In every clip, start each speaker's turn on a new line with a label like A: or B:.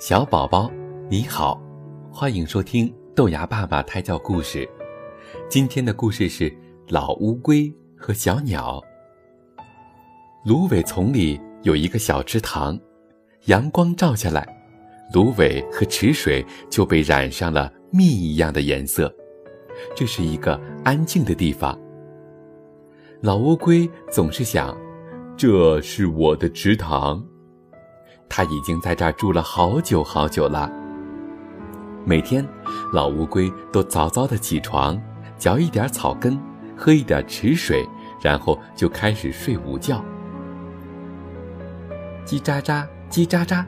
A: 小宝宝，你好，欢迎收听豆芽爸爸胎教故事。今天的故事是老乌龟和小鸟。芦苇丛里有一个小池塘，阳光照下来，芦苇和池水就被染上了蜜一样的颜色。这是一个安静的地方。老乌龟总是想，这是我的池塘。他已经在这儿住了好久好久了。每天，老乌龟都早早的起床，嚼一点草根，喝一点池水，然后就开始睡午觉。叽喳喳，叽喳喳。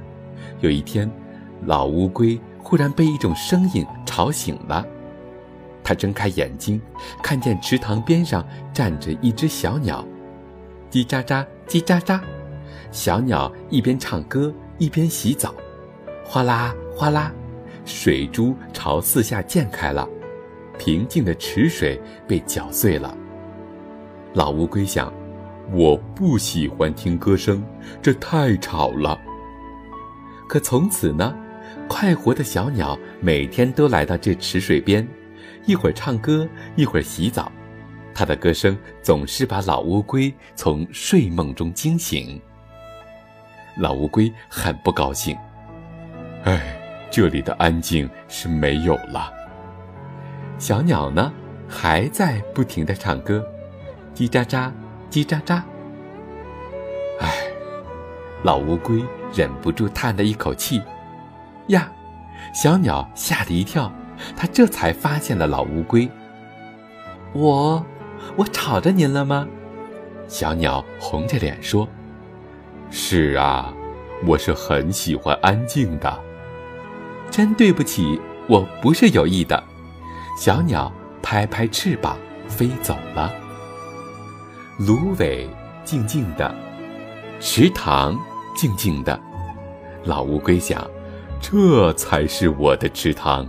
A: 有一天，老乌龟忽然被一种声音吵醒了。它睁开眼睛，看见池塘边上站着一只小鸟，叽喳喳，叽喳喳。小鸟一边唱歌一边洗澡，哗啦哗啦，水珠朝四下溅开了，平静的池水被搅碎了。老乌龟想：我不喜欢听歌声，这太吵了。可从此呢，快活的小鸟每天都来到这池水边，一会儿唱歌，一会儿洗澡，它的歌声总是把老乌龟从睡梦中惊醒。老乌龟很不高兴，哎，这里的安静是没有了。小鸟呢，还在不停的唱歌，叽喳喳，叽喳喳。哎，老乌龟忍不住叹了一口气，呀，小鸟吓了一跳，它这才发现了老乌龟。我，我吵着您了吗？小鸟红着脸说。是啊，我是很喜欢安静的。真对不起，我不是有意的。小鸟拍拍翅膀飞走了。芦苇静静的，池塘静静的。老乌龟想，这才是我的池塘。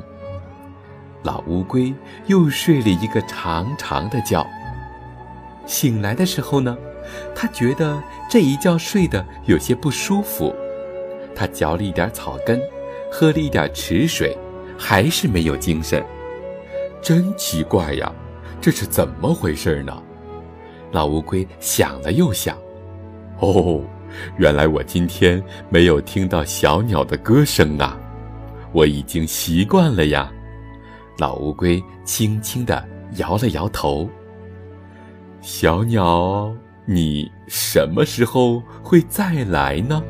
A: 老乌龟又睡了一个长长的觉。醒来的时候呢？他觉得这一觉睡得有些不舒服，他嚼了一点草根，喝了一点池水，还是没有精神。真奇怪呀，这是怎么回事呢？老乌龟想了又想，哦，原来我今天没有听到小鸟的歌声啊，我已经习惯了呀。老乌龟轻轻地摇了摇头，小鸟。你什么时候会再来呢？